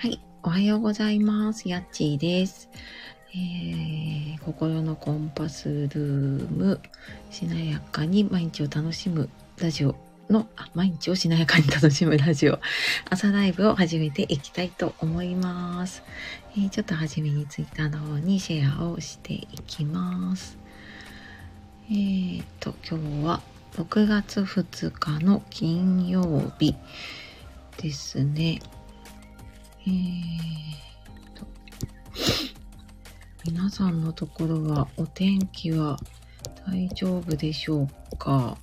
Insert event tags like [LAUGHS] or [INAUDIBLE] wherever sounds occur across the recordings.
はい、おはようございます。やっちーです。えー、心のコンパスルーム、しなやかに毎日を楽しむラジオの、あ毎日をしなやかに楽しむラジオ、朝ライブを始めていきたいと思います。えー、ちょっと初めにツイッターの方にシェアをしていきます。えーと、今日は6月2日の金曜日ですね。えーと、皆さんのところはお天気は大丈夫でしょうか？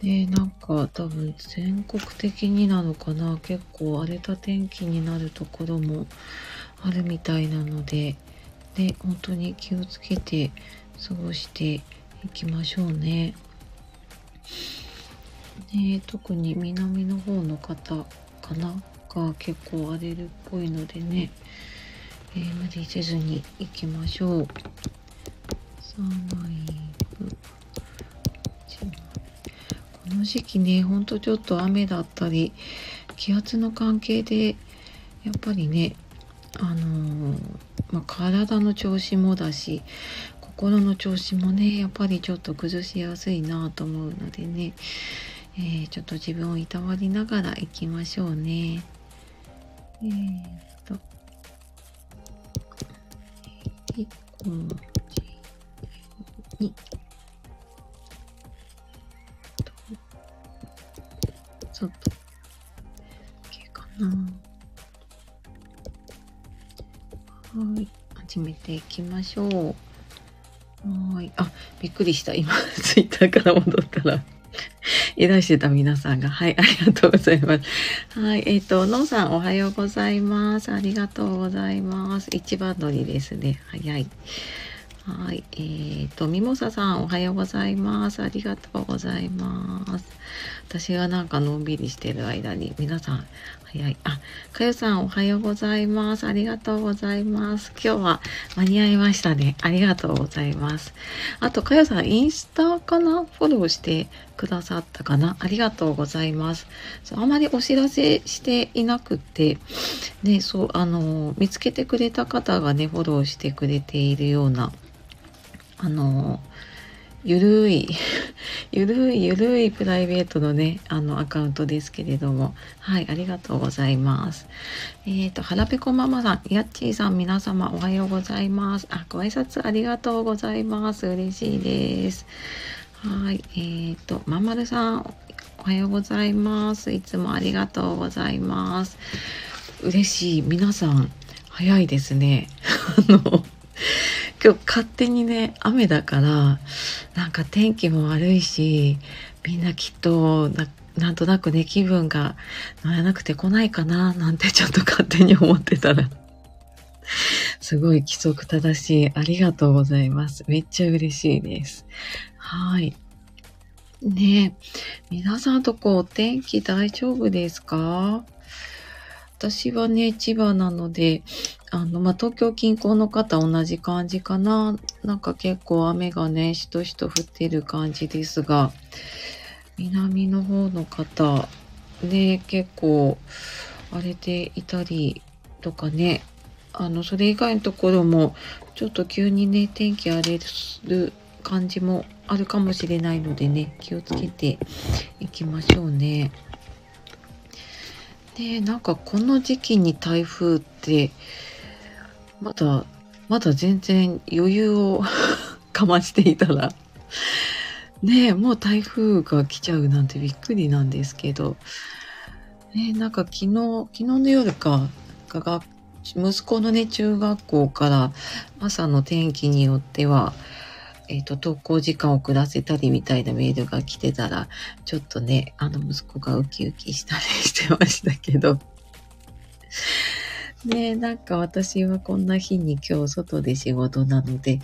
で、なんか多分全国的になのかな？結構荒れた天気になるところもあるみたいなので、で、本当に気をつけて過ごしていきましょうね。ね特に南の方の方かな？が結構荒れるっぽいのでね、えー、無理せずに行きましょう。この時期ね、ほんとちょっと雨だったり、気圧の関係で、やっぱりね、あのー、まあ、体の調子もだし、心の調子もね、やっぱりちょっと崩しやすいなと思うのでね、えー、ちょっと自分をいたわりながら行きましょうね。えー、っと、1個に、ちょっと、OK かな。はい、始めていきましょう。はい。あ、びっくりした。今、ツイッターから戻ったらいらしてた皆さんが。はい、ありがとうございます。はい、えっ、ー、と、のんさんおはようございます。ありがとうございます。一番乗りですね。早い。はい。えっ、ー、と、みもささん、おはようございます。ありがとうございます。私がなんかのんびりしてる間に、皆さん、早い。あ、かよさん、おはようございます。ありがとうございます。今日は間に合いましたね。ありがとうございます。あと、かよさん、インスタかな？フォローしてくださったかな？ありがとうございます。そうあまりお知らせしていなくて、ね、そう、あの、見つけてくれた方がね、フォローしてくれているようなあの、ゆるい、[LAUGHS] ゆるいゆるいプライベートのね、あのアカウントですけれども、はい、ありがとうございます。えっ、ー、と、はらぺこママさん、やっちーさん、皆様おはようございます。あ、ご挨拶ありがとうございます。嬉しいです。はい、えっ、ー、と、まんまるさん、おはようございます。いつもありがとうございます。嬉しい。皆さん、早いですね。[LAUGHS] あの、[LAUGHS] 今日勝手にね、雨だから、なんか天気も悪いし、みんなきっとな、なんとなくね、気分が乗らなくて来ないかな、なんてちょっと勝手に思ってたら。[LAUGHS] すごい規則正しい。ありがとうございます。めっちゃ嬉しいです。はい。ねえ、皆さんとこお天気大丈夫ですか？私はね、千葉なので、あの、まあ、東京近郊の方同じ感じかな。なんか結構雨がね、しとしと降ってる感じですが、南の方の方、ね、結構荒れていたりとかね、あの、それ以外のところも、ちょっと急にね、天気荒れる感じもあるかもしれないのでね、気をつけていきましょうね。で、なんかこの時期に台風って、まだ、まだ全然余裕を [LAUGHS] かましていたら、ね、もう台風が来ちゃうなんてびっくりなんですけど、ねなんか昨日、昨日の夜か、が息子のね、中学校から朝の天気によっては、えっ、ー、と、登校時間を遅らせたりみたいなメールが来てたら、ちょっとね、あの息子がウキウキしたりしてましたけど、[LAUGHS] ねえなんか私はこんな日に今日外で仕事なので、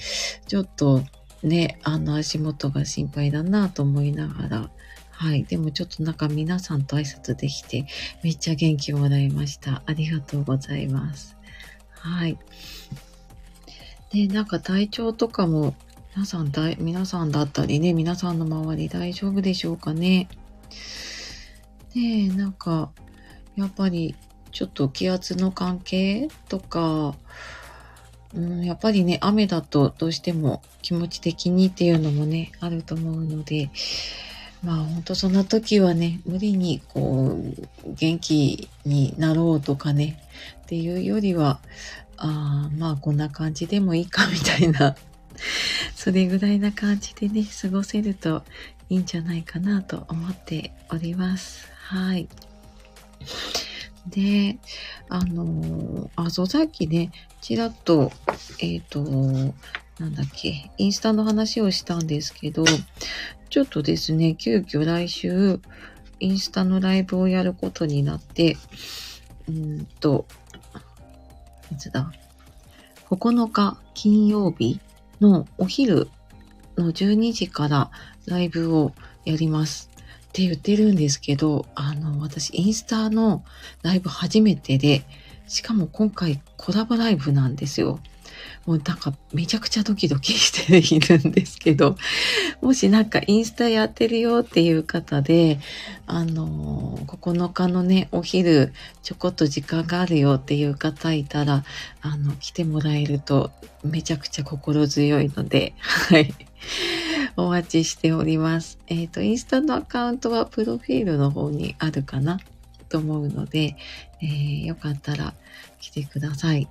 ちょっとね、あの足元が心配だなと思いながら、はい。でもちょっとなんか皆さんと挨拶できて、めっちゃ元気もらいました。ありがとうございます。はい。で、なんか体調とかも、皆さんだ、皆さんだったりね、皆さんの周り大丈夫でしょうかね。で、なんか、やっぱりちょっと気圧の関係とか、うん、やっぱりね、雨だとどうしても気持ち的にっていうのもね、あると思うので、まあ本当そんな時はね、無理にこう、元気になろうとかね、っていうよりは、あまあこんな感じでもいいかみたいな、それぐらいな感じでね、過ごせるといいんじゃないかなと思っております。はい。で、あのあ、そう、さっきね、ちらっと、えっ、ー、と、なんだっけ、インスタの話をしたんですけど、ちょっとですね、急遽来週、インスタのライブをやることになって、うんと、いつだ ?9 日金曜日のお昼の12時からライブをやります。って言ってるんですけど、あの、私、インスタのライブ初めてで、しかも今回コラボライブなんですよ。もうなんかめちゃくちゃドキドキしているんですけど、もしなんかインスタやってるよっていう方で、あの、9日のね、お昼ちょこっと時間があるよっていう方いたら、あの、来てもらえるとめちゃくちゃ心強いので、はい。お待ちしております。えっ、ー、と、インスタのアカウントはプロフィールの方にあるかなと思うので、えー、よかったら来てください。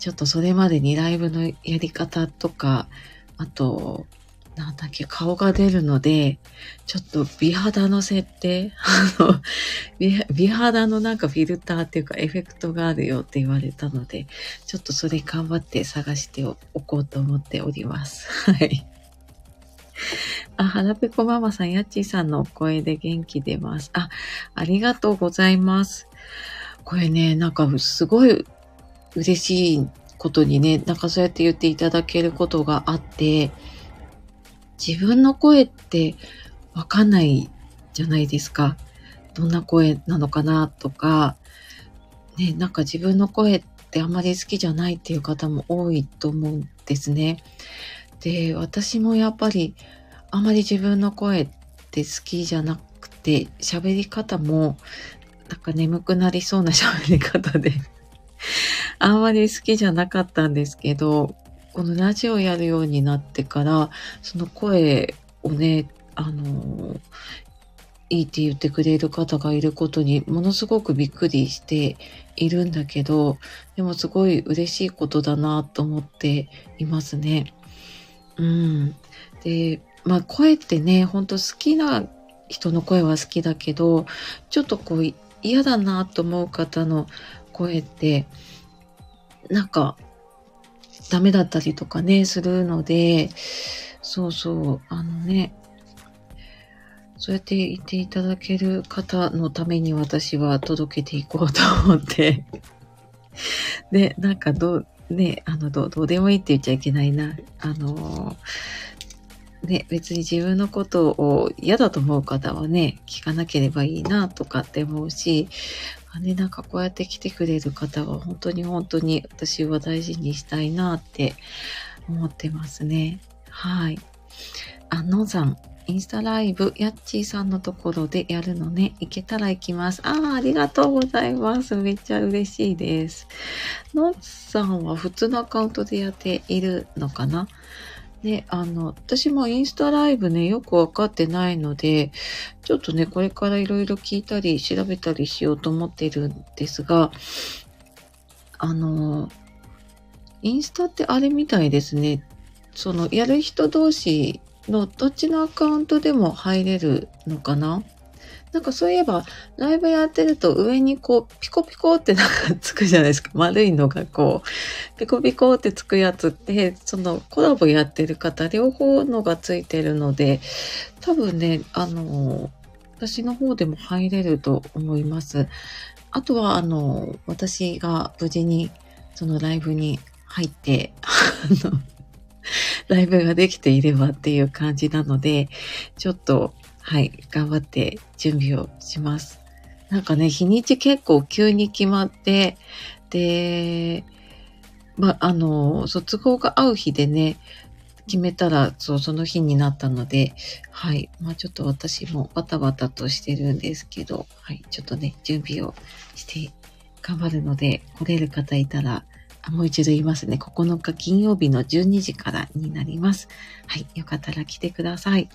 ちょっとそれまでにライブのやり方とか、あと、なんだっけ、顔が出るので、ちょっと美肌の設定、あの美、肌のなんかフィルターっていうかエフェクトがあるよって言われたので、ちょっとそれ頑張って探しておこうと思っております。はい。あ、はらぺこママさん、やっちーさんのお声で元気出ます。あ、ありがとうございます。これね、なんかすごい嬉しいことにね、なんかそうやって言っていただけることがあって、自分の声ってわかんないじゃないですか。どんな声なのかなとか、ね、なんか自分の声ってあんまり好きじゃないっていう方も多いと思うんですね。で、私もやっぱりあまり自分の声って好きじゃなくて、喋り方もなんか眠くなりそうな喋り方で [LAUGHS] あんまり好きじゃなかったんですけど、このラジオやるようになってから、その声をね、あの、いいって言ってくれる方がいることにものすごくびっくりしているんだけど、でもすごい嬉しいことだなと思っていますね。うん。で、まあ声ってね、ほんと好きな人の声は好きだけど、ちょっとこう嫌だなと思う方の声って、なんかダメだったりとかね、するので、そうそう、あのね、そうやって言っていただける方のために私は届けていこうと思って [LAUGHS] で、なんかどう、ね、あの、ど、どうでもいいって言っちゃいけないな。あのね、別に自分のことを嫌だと思う方はね、聞かなければいいなとかって思うし、ね、なんかこうやって来てくれる方は本当に本当に私は大事にしたいなって思ってますね。はい。あ、のざん、インスタライブ、やっちーさんのところでやるのね。行けたら行きます。ああ、ありがとうございます。めっちゃ嬉しいです。のっさんは普通のアカウントでやっているのかな？ね、あの、私もインスタライブね、よくわかってないので、ちょっとね、これからいろいろ聞いたり調べたりしようと思ってるんですが、あの、インスタってあれみたいですね。その、やる人同士のどっちのアカウントでも入れるのかな？なんかそういえば、ライブやってると上にこう、ピコピコってなんかつくじゃないですか。[LAUGHS] 丸いのがこう、ピコピコってつくやつって、そのコラボやってる方、両方のがついてるので、多分ね、あの、私の方でも入れると思います。あとは、あの、私が無事にそのライブに入って、あの、ライブができていればっていう感じなので、ちょっと、はい、頑張って準備をします。なんかね、日にち結構急に決まって、で、まあ、あの、卒業が合う日でね、決めたら、そう、その日になったので、はい。まあちょっと私もバタバタとしてるんですけど、はい。ちょっとね、準備をして頑張るので、来れる方いたら、もう一度言いますね。9日金曜日の12時からになります。はい。よかったら来てください。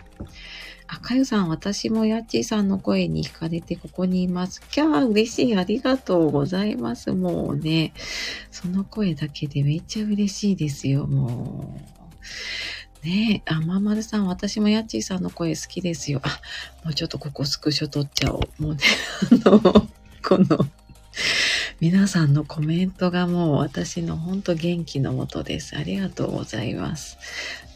あ、かゆさん、私もやっちーさんの声に惹かれてここにいます。キャー、嬉しい。ありがとうございます。もうね、その声だけでめっちゃ嬉しいですよ、もう。ねえ、あ、まんまるさん、私もやっちーさんの声好きですよ。あ、もうちょっとここスクショ撮っちゃおう。もうね、[LAUGHS] あの、この、皆さんのコメントがもう私のほんと元気のもとです。ありがとうございます。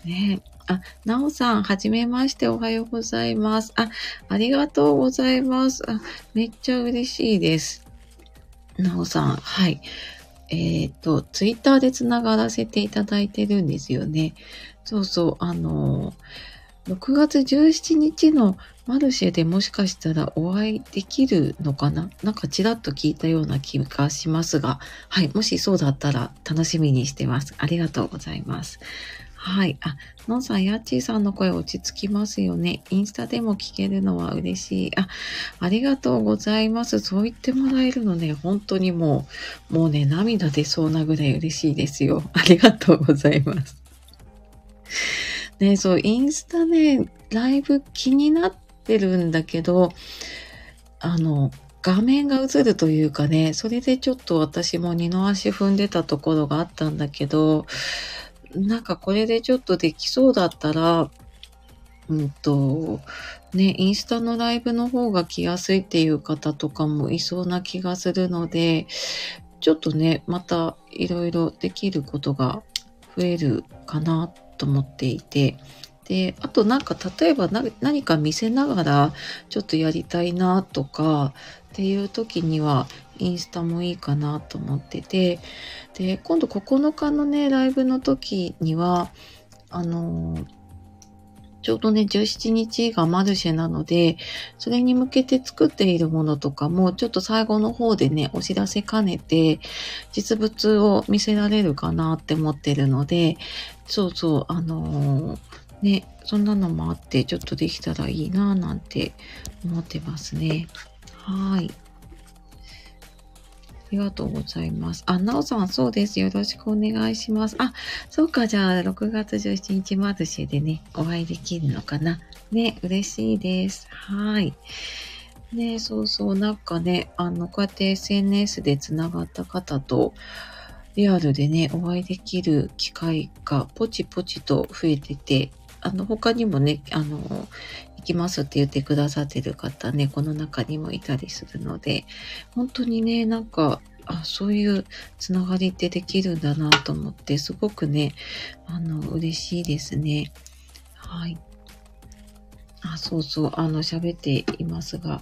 ねあ、なおさん、はじめまして、おはようございます。あ、ありがとうございます。あ、めっちゃ嬉しいです。なおさん、はい。えっ、ー、と、ツイッターでつながらせていただいてるんですよね。そうそう、あの6月17日のマルシェでもしかしたらお会いできるのかな？なんかちらっと聞いたような気がしますが、はい、もしそうだったら楽しみにしてます。ありがとうございます。はい。あ、のんさん、やっちーさんの声落ち着きますよね。インスタでも聞けるのは嬉しい。あ、ありがとうございます。そう言ってもらえるのね、本当にもう、もうね、涙出そうなぐらい嬉しいですよ。ありがとうございます。ね、そう、インスタね、ライブ気になってるんだけど、あの、画面が映るというかね、それでちょっと私も二の足踏んでたところがあったんだけど、なんかこれでちょっとできそうだったら、うんと、ね、インスタのライブの方が来やすいっていう方とかもいそうな気がするので、ちょっとね、またいろいろできることが増えるかなっと思っていて、で、あとなんか例えば何か見せながらちょっとやりたいなとかっていう時にはインスタもいいかなと思ってて、で、今度9日のね、ライブの時には、あのー、ちょうどね、17日がマルシェなので、それに向けて作っているものとかも、ちょっと最後の方でね、お知らせ兼ねて、実物を見せられるかなって思ってるので、そうそう、あのー、ね、そんなのもあって、ちょっとできたらいいなぁなんて思ってますね。はい。ありがとうございます。あ、なおさん、そうです。よろしくお願いします。あ、そうか。じゃあ、6月17日マルシェでね、お会いできるのかな。ね、嬉しいです。はい。ね、そうそう。なんかね、あの、こうやって SNS で繋がった方と、リアルでね、お会いできる機会がポチポチと増えてて、あの、他にもね、あの、行きますって言ってくださってる方ね、この中にもいたりするので、本当にね、なんか、あ、そういうつながりってできるんだなと思って、すごくね、あの、嬉しいですね。はい。あ、そうそう、あの、喋っていますが、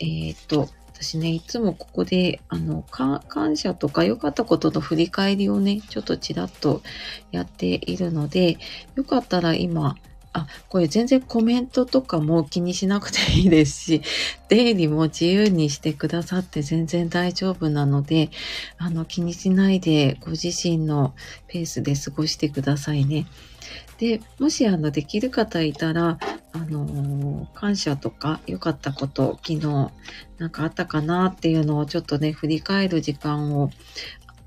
えっ、ー、と、私ね、いつもここで、あの、感謝とか良かったことの振り返りをね、ちょっとちらっとやっているので、よかったら今、あ、これ全然コメントとかも気にしなくていいですし、[LAUGHS] 出入りも自由にしてくださって全然大丈夫なので、あの、気にしないでご自身のペースで過ごしてくださいね。で、もしあの、できる方いたら、あの感謝とか良かったこと、昨日なんかあったかなっていうのをちょっとね、振り返る時間を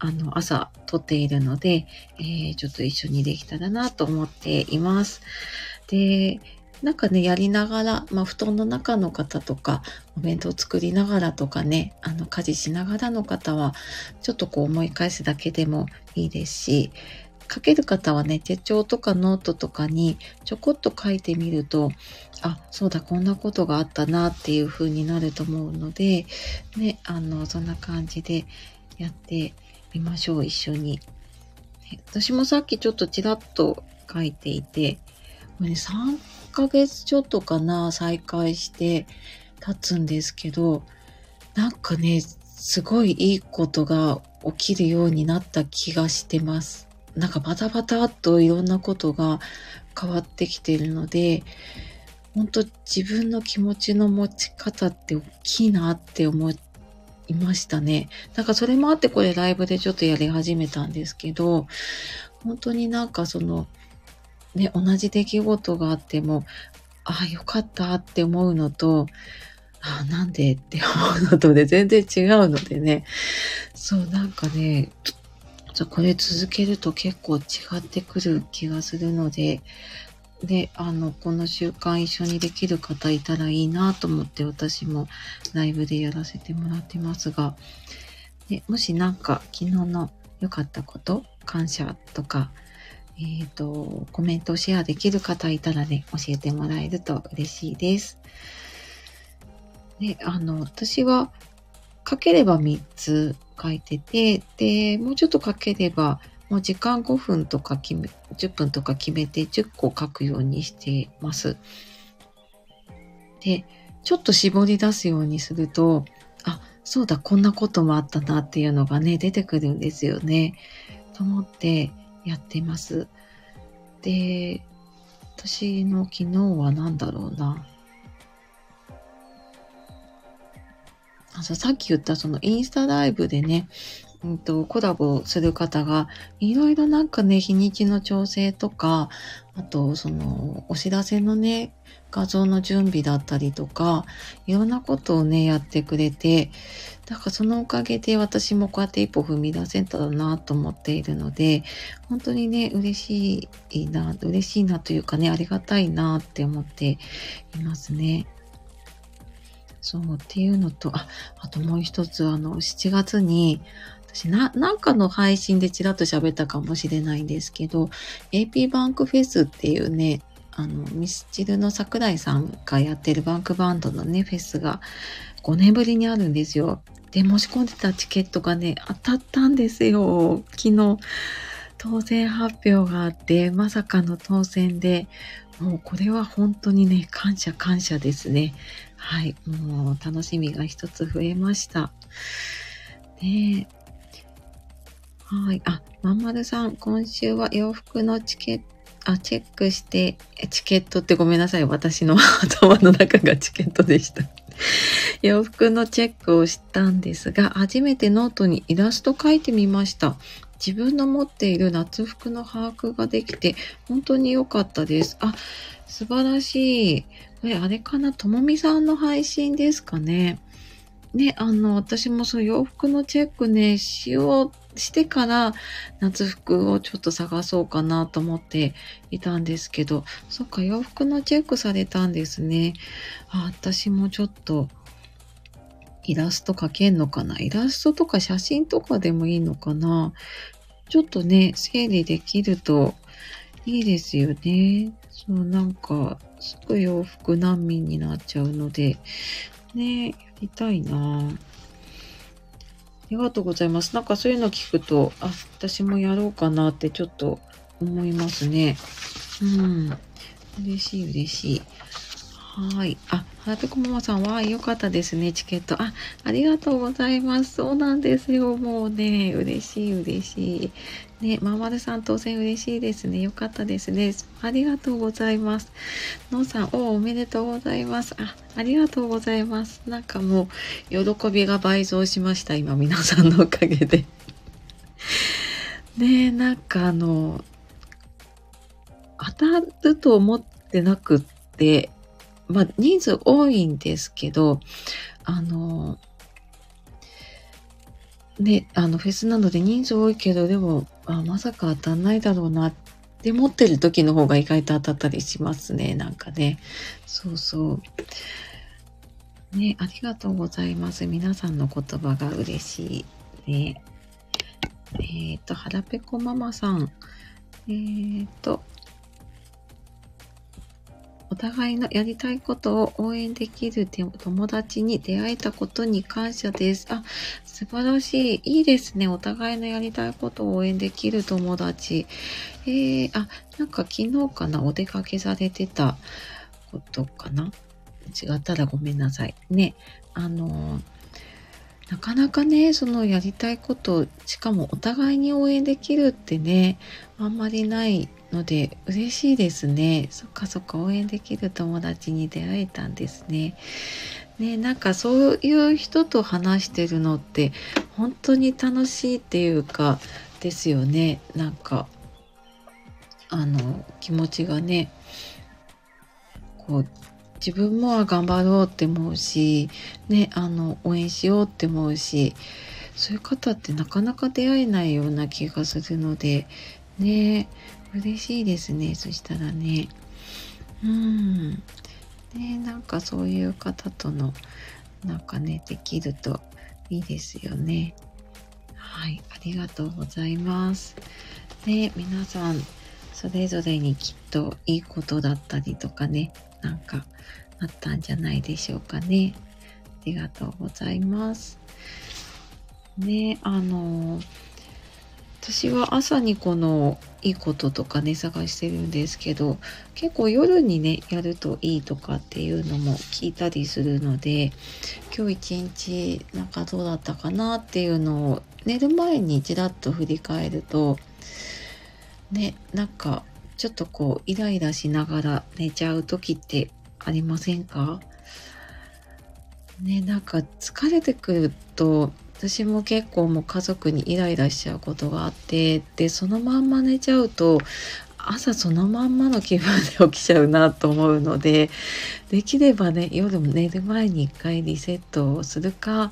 あの、朝撮っているので、えー、ちょっと一緒にできたらなと思っています。で、なんかね、やりながら、まあ、布団の中の方とか、お弁当作りながらとかね、あの、家事しながらの方は、ちょっとこう思い返すだけでもいいですし、書ける方はね、手帳とかノートとかにちょこっと書いてみると、あ、そうだ、こんなことがあったなっていう風になると思うので、ね、あの、そんな感じでやってみましょう、一緒に。私もさっきちょっとちらっと書いていて、これね、3ヶ月ちょっとかな、再開して経つんですけど、なんかね、すごいいいことが起きるようになった気がしてます。なんかバタバタっといろんなことが変わってきてるので、本当自分の気持ちの持ち方って大きいなって思いましたね。なんかそれもあってこれライブでちょっとやり始めたんですけど、本当になんかその、ね、同じ出来事があっても、ああ、よかったって思うのと、ああ、なんでって思うのとで全然違うのでね。そう、なんかね、これ続けると結構違ってくる気がするので、で、あの、この習慣一緒にできる方いたらいいなと思って私もライブでやらせてもらってますが、でもしなんか昨日の良かったこと、感謝とか、えっ、ー、と、コメントをシェアできる方いたらね、教えてもらえると嬉しいです。で、あの、私は書ければ3つ書いてて、で、もうちょっと書ければ、もう時間5分とか決め、10分とか決めて10個書くようにしてます。で、ちょっと絞り出すようにすると、あ、そうだ、こんなこともあったなっていうのがね、出てくるんですよね。と思ってやってます。で、私の昨日は何だろうな。あさっき言ったそのインスタライブでね、うんと、コラボする方が、いろいろなんかね、日にちの調整とか、あと、その、お知らせのね、画像の準備だったりとか、いろんなことをね、やってくれて、だからそのおかげで私もこうやって一歩踏み出せたらなと思っているので、本当にね、嬉しいな、嬉しいなというかね、ありがたいなって思っていますね。そうっていうのと、あ、あともう一つ、あの、7月に、私な、なんかの配信でちらっと喋ったかもしれないんですけど、AP バンクフェスっていうね、あの、ミスチルの桜井さんがやってるバンクバンドのね、フェスが5年ぶりにあるんですよ。で、申し込んでたチケットがね、当たったんですよ。昨日、当選発表があって、まさかの当選で、もうこれは本当にね、感謝感謝ですね。はい、もう楽しみが一つ増えました。ねはい。あ、まんまるさん、今週は洋服のチケット、あ、チェックして、チケットってごめんなさい。私の [LAUGHS] 頭の中がチケットでした。[LAUGHS] 洋服のチェックをしたんですが、初めてノートにイラスト描いてみました。自分の持っている夏服の把握ができて、本当に良かったです。あ、素晴らしい。これ、あれかな？ともみさんの配信ですかね。ね、あの、私もそう洋服のチェックね、しようしてから夏服をちょっと探そうかなと思っていたんですけど、そっか、洋服のチェックされたんですね。あ、私もちょっとイラスト描けんのかな？イラストとか写真とかでもいいのかな？ちょっとね、整理できるといいですよね。そう、なんか、すぐ洋服難民になっちゃうので、ね、やりたいなあありがとうございます。なんかそういうの聞くと、あ、私もやろうかなってちょっと思いますね。うん。嬉しい嬉しい。はい。あ、はペコママさんは良かったですね、チケット。あ、ありがとうございます。そうなんですよ。もうね、嬉しい嬉しい。ね、ままるさん当選嬉しいですね。よかったですね。ありがとうございます。のうさん、おおめでとうございます。あ、ありがとうございます。なんかもう、喜びが倍増しました。今、皆さんのおかげで。ねえ、なんかあの、当たると思ってなくって、まあ、人数多いんですけど、あの、ね、あの、フェスなので人数多いけど、でも、あまさか当たんないだろうなって思ってる時の方が意外と当たったりしますね、なんかね。そうそう。ね、ありがとうございます。皆さんの言葉が嬉しい。ね。えっ、ー、と、はらぺこママさん。えっ、ー、と、お互いのやりたいことを応援できる友達に出会えたことに感謝です。あ、素晴らしい。いいですね。お互いのやりたいことを応援できる友達。えー、あ、なんか昨日かな、お出かけされてたことかな違ったらごめんなさい。ね。あのなかなかね、そのやりたいこと、しかもお互いに応援できるってね、あんまりないので嬉しいですね。そっかそっか応援できる友達に出会えたんですね。ねなんかそういう人と話してるのって本当に楽しいっていうかですよね。なんかあの気持ちがねこう自分も頑張ろうって思うし、ね、あの、応援しようって思うし、そういう方ってなかなか出会えないような気がするので、ね、嬉しいですね、そしたらね。うん。ね、なんかそういう方との、なんかね、できるといいですよね。はい、ありがとうございます。ね、皆さん、それぞれにきっといいことだったりとかね、なんかあったんじゃないでしょうかね。ありがとうございます。ね、あの、私は朝にこのいいこととかね、探してるんですけど、結構夜にね、やるといいとかっていうのも聞いたりするので、今日一日なんかどうだったかなっていうのを寝る前にちらっと振り返ると、ね、なんかちょっとこうイライラしながら寝ちゃう時ってありませんか？ね、なんか疲れてくると私も結構もう家族にイライラしちゃうことがあってでそのまんま寝ちゃうと朝そのまんまの気分で起きちゃうなと思うのでできればね夜寝る前に一回リセットをするか、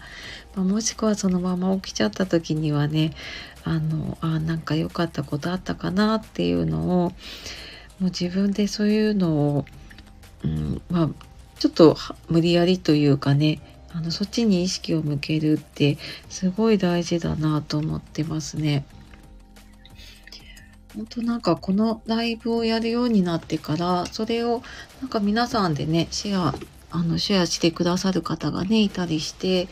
まあ、もしくはそのまま起きちゃった時にはねあのあなんか良かったことあったかなっていうのをもう自分でそういうのを、うん、まあちょっと無理やりというかねあのそっちに意識を向けるってすごい大事だなと思ってますね。本当なんかこのライブをやるようになってからそれをなんか皆さんでねシェアあのシェアしてくださる方がねいたりして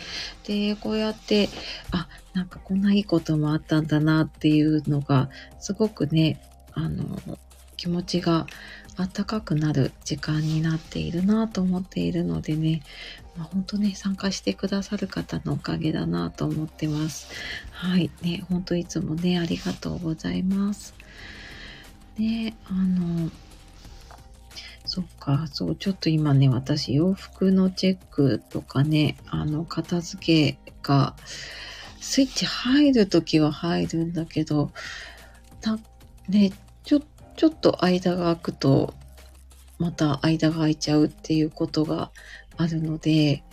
でこうやってあなんかこんないいこともあったんだなっていうのがすごくねあの気持ちが暖かくなる時間になっているなと思っているのでね、まあ、本当ね、参加してくださる方のおかげだなと思ってます。はい。ね、本当いつもね、ありがとうございます。ね、あの、そっか、そう、ちょっと今ね、私、洋服のチェックとかね、あの、片付けが、スイッチ入るときは入るんだけど、な、ね、ちょちょっと間が空くと、また間が空いちゃうっていうことがあるので、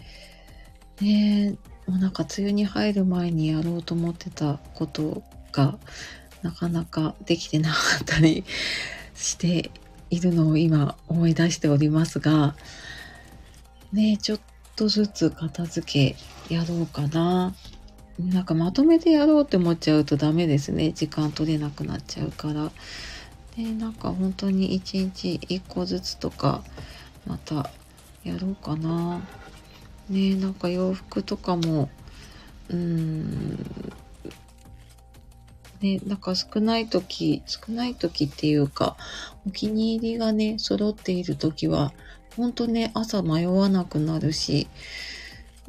ねもうなんか梅雨に入る前にやろうと思ってたことがなかなかできてなかったり [LAUGHS] しているのを今思い出しておりますが、ねちょっとずつ片付けやろうかな。なんかまとめてやろうって思っちゃうとダメですね。時間取れなくなっちゃうから。でなんか本当に一日一個ずつとかまたやろうかな。ねなんか洋服とかもうーん。ねなんか少ない時少ない時っていうかお気に入りがね揃っている時は本当ね朝迷わなくなるし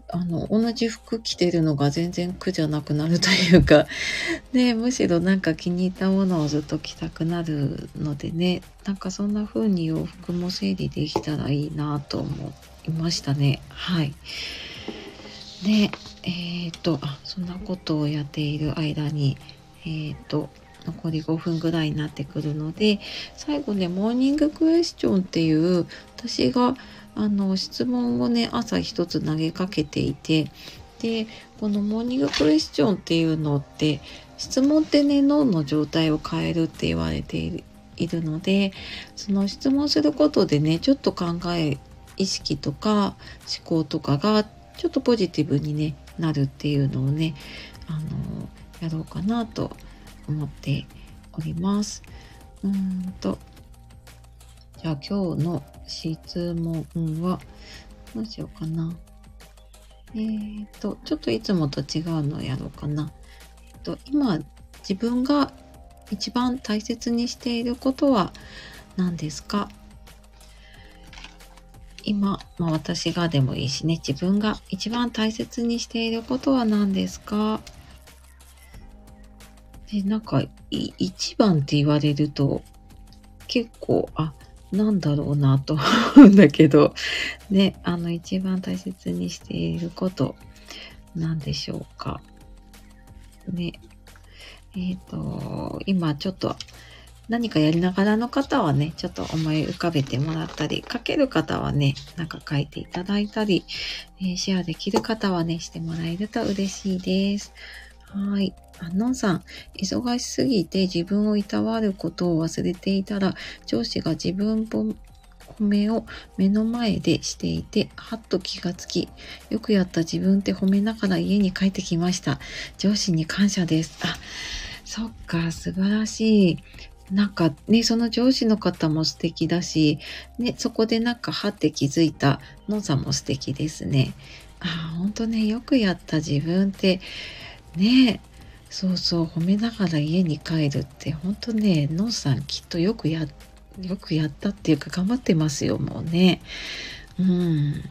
あの、同じ服着てるのが全然苦じゃなくなるというか、[LAUGHS] ね、むしろなんか気に入ったものをずっと着たくなるのでね、なんかそんな風に洋服も整理できたらいいなと思いましたね。はい。で、えっ、ー、と、あ、そんなことをやっている間に、えっ、ー、と、残り5分ぐらいになってくるので、最後ね、モーニングクエスチョンっていう、私があの質問をね朝一つ投げかけていてでこのモーニングクエスチョンっていうのって質問ってね脳の状態を変えるって言われているのでその質問することでねちょっと考え意識とか思考とかがちょっとポジティブに、ね、なるっていうのをねあのやろうかなと思っております。うんとじゃあ今日の質問は、どうしようかな。えーと、ちょっといつもと違うのやろうかな。えっと、今、自分が一番大切にしていることは何ですか？今、まあ、私がでもいいしね、自分が一番大切にしていることは何ですか？で、なんか、一番って言われると、結構、あ、なんだろうなと思うんだけど、ね、あの一番大切にしていることなんでしょうか。ね。えっ、ー、と、今ちょっと何かやりながらの方はね、ちょっと思い浮かべてもらったり、書ける方はね、なんか書いていただいたり、えー、シェアできる方はね、してもらえると嬉しいです。はい。あのんさん、忙しすぎて自分をいたわることを忘れていたら、上司が自分褒めを目の前でしていて、はっと気がつき、よくやった自分って褒めながら家に帰ってきました。上司に感謝です。あ、そっか、素晴らしい。なんかね、その上司の方も素敵だし、ね、そこでなんかはって気づいたのんさんも素敵ですね。あ、本当ね、よくやった自分って、ね。そうそう褒めながら家に帰るって本当ねのんさんきっとよくやよくやったっていうか頑張ってますよもうね。うん。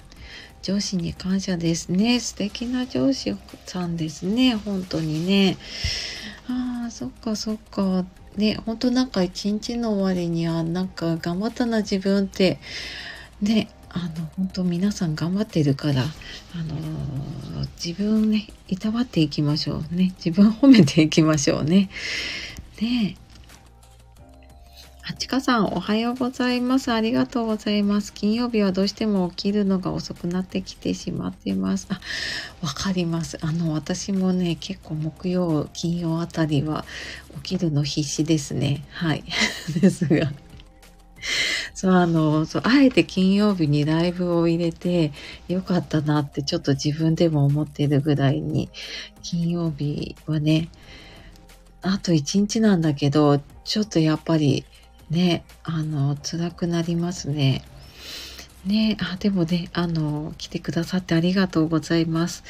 上司に感謝ですね。素敵な上司さんですね本当にね。あーそっかそっか。ね本当なんか一日の終わりにはなんか頑張ったな自分って。ねあの本当皆さん頑張ってるからあの自分をねいたわっていきましょうね自分を褒めていきましょうねねあちかさん、おはようございます。ありがとうございます。金曜日はどうしても起きるのが遅くなってきてしまっています。あ、わかります。あの、私もね、結構木曜、金曜あたりは起きるの必死ですね。はい。[LAUGHS] ですが。[LAUGHS] そう、あの、そう、あえて金曜日にライブを入れてよかったなってちょっと自分でも思ってるぐらいに、金曜日はね、あと1日なんだけど、ちょっとやっぱりね、あの、辛くなりますね。ねあ、でもね、あの、来てくださってありがとうございます。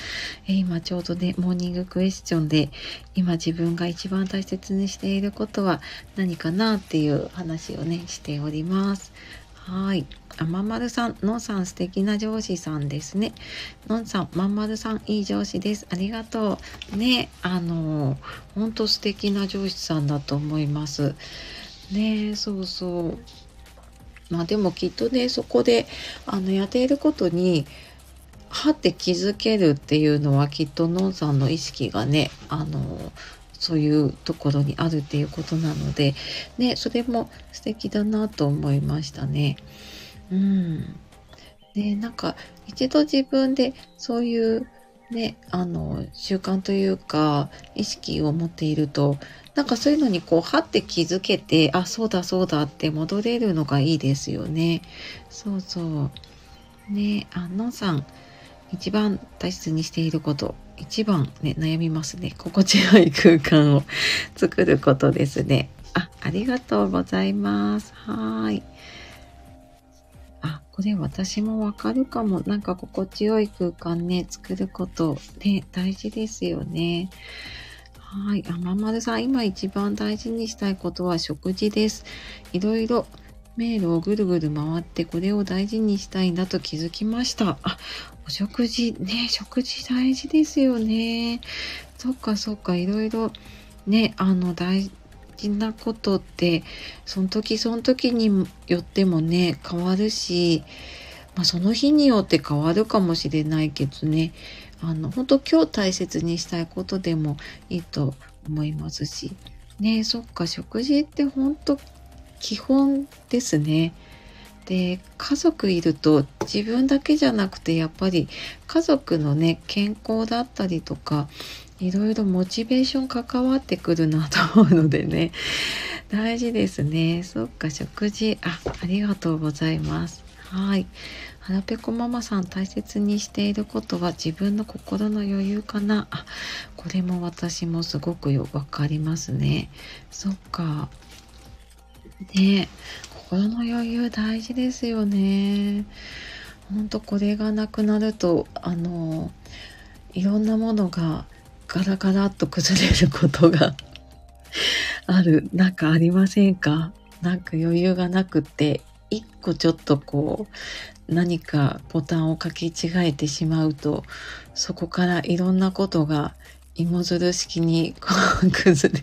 え今ちょうどね、モーニングクエスチョンで、今自分が一番大切にしていることは何かなっていう話をね、しております。はい。あまんまるさん、のんさん素敵な上司さんですね。のんさん、まんまるさんいい上司です。ありがとう。ね、あの、ほんと素敵な上司さんだと思います。ね、そうそう。まあでもきっとねそこであのやっていることにはって気づけるっていうのはきっとのんさんの意識がねあのそういうところにあるっていうことなのでねそれも素敵だなと思いましたね。うん。ねなんか一度自分でそういうねあの習慣というか意識を持っているとなんかそういうのにこう、はって気づけて、あ、そうだそうだって戻れるのがいいですよね。そうそう。ね、あのさん、一番大切にしていること、一番ね、悩みますね。心地よい空間を [LAUGHS] 作ることですね。あ、ありがとうございます。はい。あ、これ私もわかるかも。なんか心地よい空間ね、作ることね、大事ですよね。はい。あ、ままるさん、今一番大事にしたいことは食事です。いろいろ迷路をぐるぐる回ってこれを大事にしたいんだと気づきました。あ、お食事、ね、食事大事ですよね。そっかそっか、いろいろね、あの、大事なことって、その時その時によってもね、変わるし、まあ、その日によって変わるかもしれないけどね、あの、本当今日大切にしたいことでもいいと思いますし。ねそっか、食事って本当基本ですね。で、家族いると自分だけじゃなくてやっぱり家族のね、健康だったりとか、いろいろモチベーション関わってくるなと思うのでね、大事ですね。そっか、食事、あ、ありがとうございます。はい。腹ペコママさん大切にしていることは自分の心の余裕かな？あこれも私もすごくよくわかりますね。そっか。ね心の余裕大事ですよね。ほんとこれがなくなるとあのいろんなものがガラガラっと崩れることがある。なんかありませんか？なんか余裕がなくって一個ちょっとこう何かボタンを書き違えてしまうとそこからいろんなことが芋づる式にこう崩れ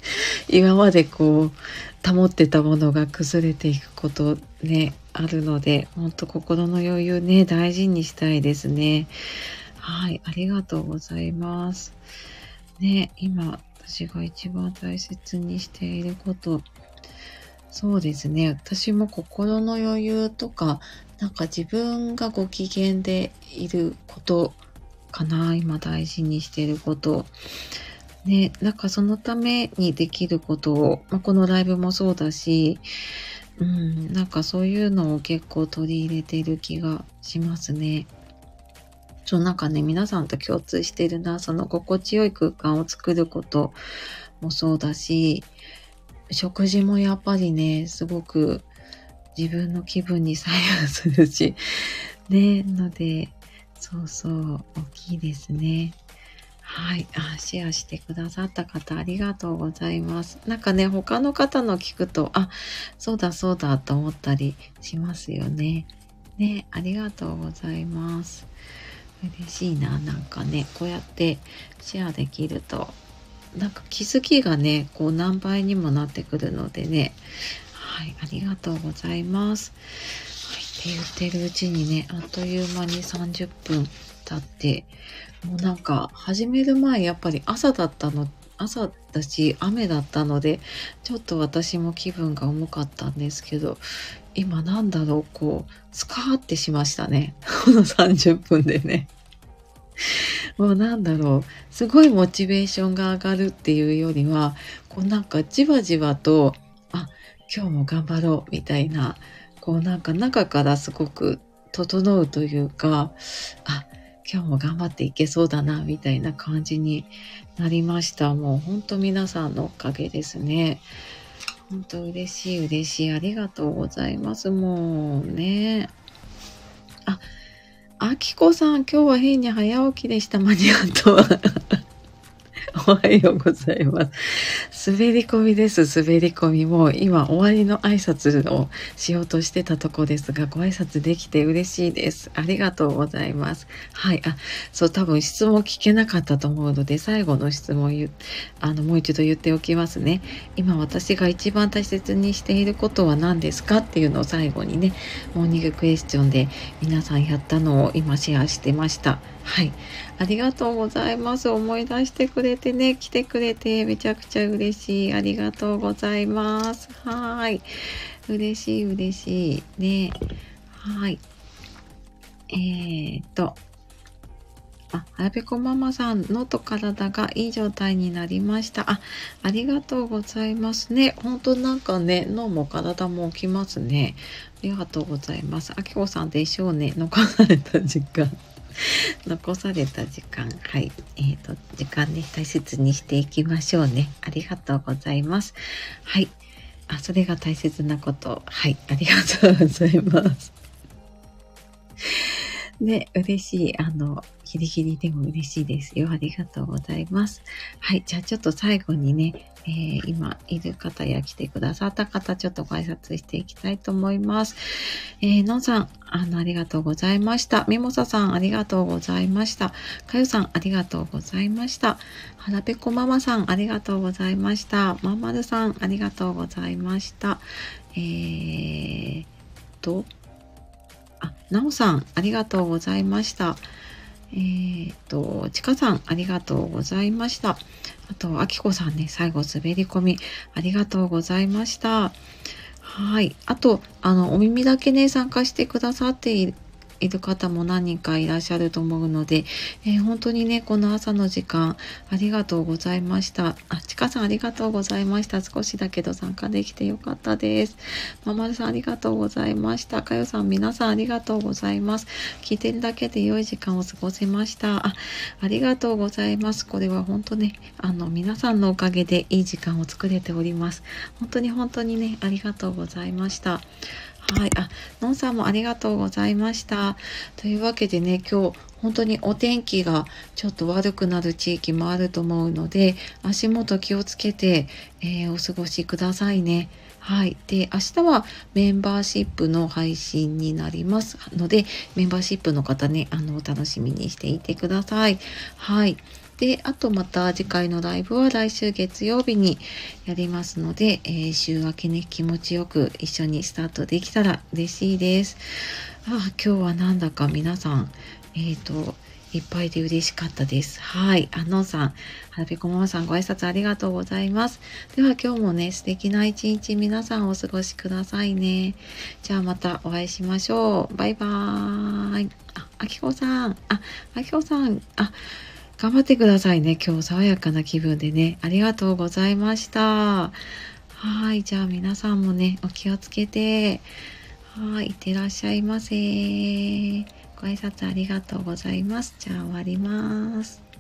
今までこう保ってたものが崩れていくことねあるので本当心の余裕ね大事にしたいですね。はいありがとうございます。ね今私が一番大切にしていること。そうですね。私も心の余裕とか、なんか自分がご機嫌でいることかな。今大事にしていること。ね、なんかそのためにできることを、まあ、このライブもそうだし、うん、なんかそういうのを結構取り入れている気がしますね。そう、なんかね、皆さんと共通してるな、その心地よい空間を作ることもそうだし、食事もやっぱりね、すごく自分の気分に左右するし、ね、ので、そうそう、大きいですね。はい。あ、シェアしてくださった方ありがとうございます。なんかね、他の方の聞くと、あ、そうだそうだと思ったりしますよね。ね、ありがとうございます。嬉しいな、なんかね、こうやってシェアできると、なんか気づきがね、こう何倍にもなってくるのでね、はい、ありがとうございます。はい、って言ってるうちにね、あっという間に30分経って、もうなんか始める前やっぱり朝だったの、朝だし雨だったので、ちょっと私も気分が重かったんですけど、今なんだろう、こう、スカーってしましたね。この30分でね。[LAUGHS] もうなんだろう、すごいモチベーションが上がるっていうよりは、こうなんかじわじわと、あ、今日も頑張ろうみたいな、こうなんか中からすごく整うというか、あ、今日も頑張っていけそうだな、みたいな感じになりました。もう本当皆さんのおかげですね。本当嬉しい嬉しい。ありがとうございます。もうね。あ、あきこさん、今日は変に早起きでした。間に合うとは。[LAUGHS] おはようございます。滑り込みです。滑り込みも今終わりの挨拶をしようとしてたとこですが、ご挨拶できて嬉しいです。ありがとうございます。はい。あ、そう、多分質問聞けなかったと思うので、最後の質問あの、もう一度言っておきますね。今私が一番大切にしていることは何ですか？っていうのを最後にね、モーニングクエスチョンで皆さんやったのを今シェアしてました。はい。ありがとうございます。思い出してくれてね、来てくれてめちゃくちゃ嬉しい。ありがとうございます。はい。嬉しい、嬉しい。ね。はい。えー、っと。あ、はやべこママさん、脳と体がいい状態になりました。あ、ありがとうございますね。ほんとなんかね、脳も体も起きますね。ありがとうございます。あきこさんでしょうね。残された時間。[LAUGHS] 残された時間、はい。えっ、ー、と、時間ね、大切にしていきましょうね。ありがとうございます。はい。あ、それが大切なこと。はい。ありがとうございます。[LAUGHS] ね、嬉しい。あの、ギリギリでも嬉しいですよ。ありがとうございます。はい。じゃあちょっと最後にね、えー、今いる方や来てくださった方、ちょっとご挨拶していきたいと思います。えー、のんさん、あの、ありがとうございました。みもささん、ありがとうございました。かゆさん、ありがとうございました。はらぺこママさん、ありがとうございました。まんまるさん、ありがとうございました。えーと、あ、なおさん、ありがとうございました。えー、と、ちかさん、ありがとうございました。あと、あきこさんね、最後滑り込み、ありがとうございました。はい。あと、あの、お耳だけね、参加してくださっているいる方も何人かいらっしゃると思うので、えー、本当にね、この朝の時間、ありがとうございました。あ、ちかさんありがとうございました。少しだけど参加できてよかったです。ままるさんありがとうございました。かよさん皆さんありがとうございます。聞いてるだけで良い時間を過ごせました。あ、ありがとうございます。これは本当ね、あの、皆さんのおかげでいい時間を作れております。本当に本当にね、ありがとうございました。はい。あ、のんさんもありがとうございました。というわけでね、今日本当にお天気がちょっと悪くなる地域もあると思うので、足元気をつけて、えー、お過ごしくださいね。はい。で、明日はメンバーシップの配信になりますので、メンバーシップの方ね、あの、お楽しみにしていてください。はい。で、あとまた次回のライブは来週月曜日にやりますので、えー、週明けね、気持ちよく一緒にスタートできたら嬉しいです。あ今日はなんだか皆さん、えっ、ー、と、いっぱいで嬉しかったです。はい。あのさん、はらぺこママさんご挨拶ありがとうございます。では今日もね、素敵な一日皆さんお過ごしくださいね。じゃあまたお会いしましょう。バイバーイ。あ、あきこさん。あ、あきこさん。あ、頑張ってくださいね。今日爽やかな気分でね。ありがとうございました。はい。じゃあ皆さんもね、お気をつけて。はい。いってらっしゃいませ。ご挨拶ありがとうございます。じゃあ終わります。